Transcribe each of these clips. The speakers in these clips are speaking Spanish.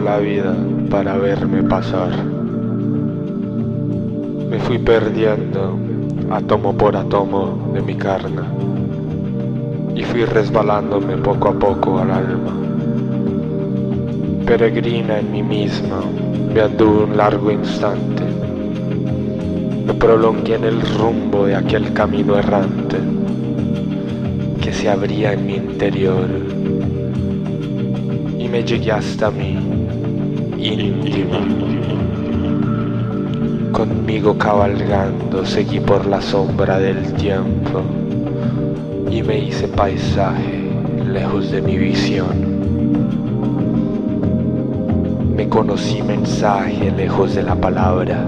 la vida para verme pasar. Me fui perdiendo átomo por átomo de mi carne y fui resbalándome poco a poco al alma. Peregrina en mí misma, me anduve un largo instante. Me prolongué en el rumbo de aquel camino errante que se abría en mi interior y me llegué hasta mí, íntima. Conmigo cabalgando seguí por la sombra del tiempo y me hice paisaje lejos de mi visión. Me conocí mensaje lejos de la palabra.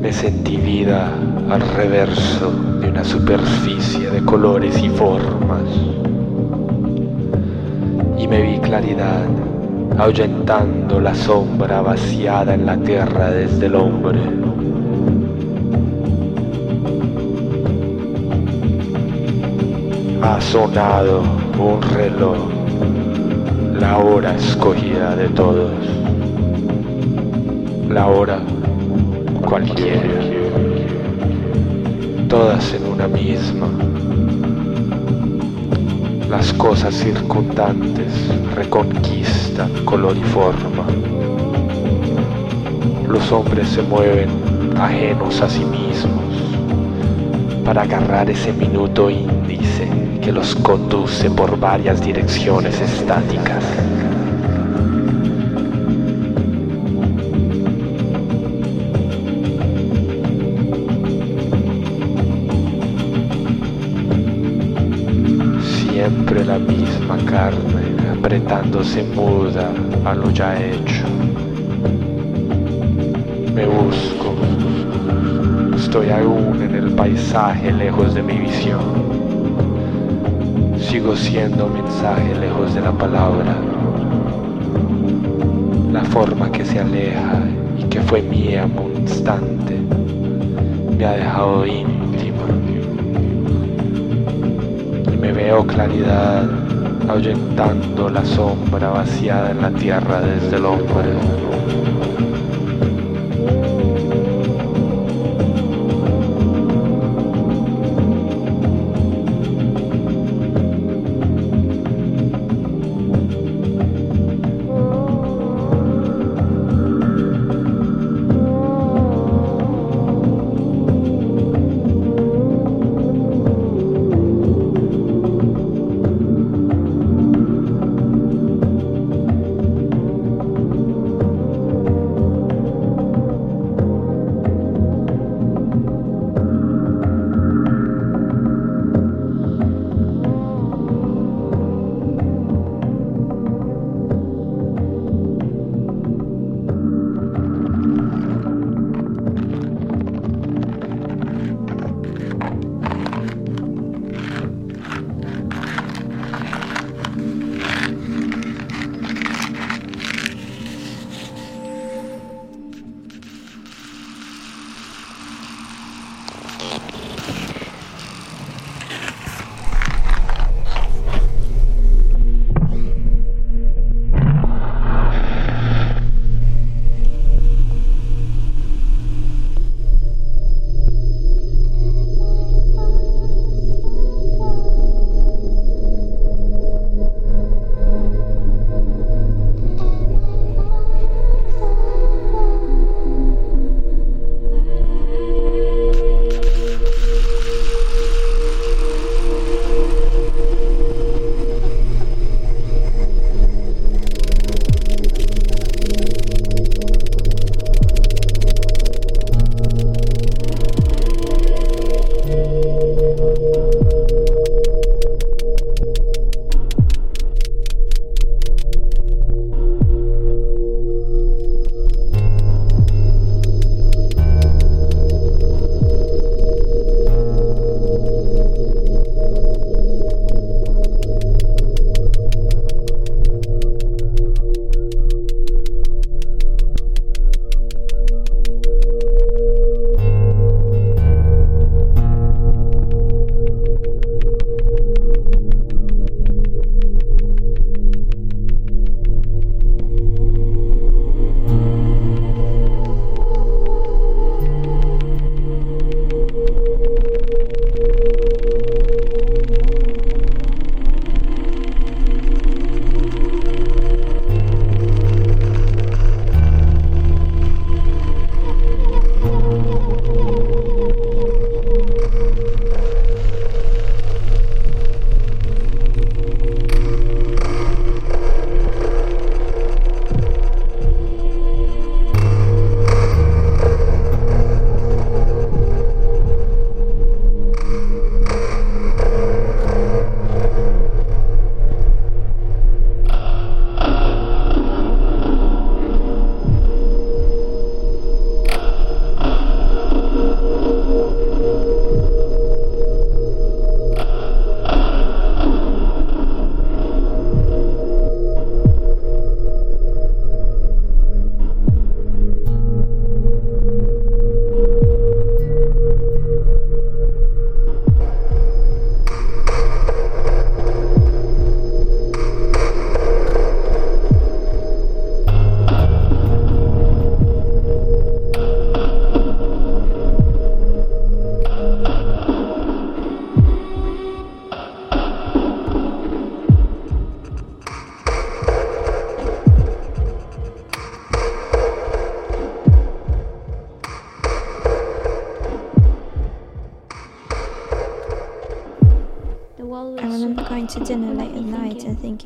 Me sentí vida al reverso de una superficie de colores y formas. Y me vi claridad ahuyentando la sombra vaciada en la tierra desde el hombre. Ha sonado un reloj, la hora escogida de todos, la hora cualquiera, todas en una misma. Las cosas circundantes reconquistan color y forma. Los hombres se mueven ajenos a sí mismos para agarrar ese minuto índice que los conduce por varias direcciones estáticas. Siempre la misma carne apretándose muda a lo ya hecho. Me busco, estoy aún en el paisaje lejos de mi visión. Sigo siendo mensaje lejos de la palabra. La forma que se aleja y que fue mía un instante me ha dejado íntima. Veo claridad ahuyentando la sombra vaciada en la tierra desde el hombre.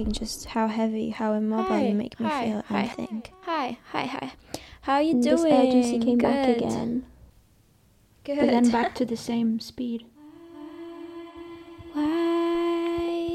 And just how heavy, how immobile Hi, you make me hi, feel hi. and think. Hi, hi, hi. How are you And doing? this urgency came back Good. again, Good. but then back to the same speed. Why?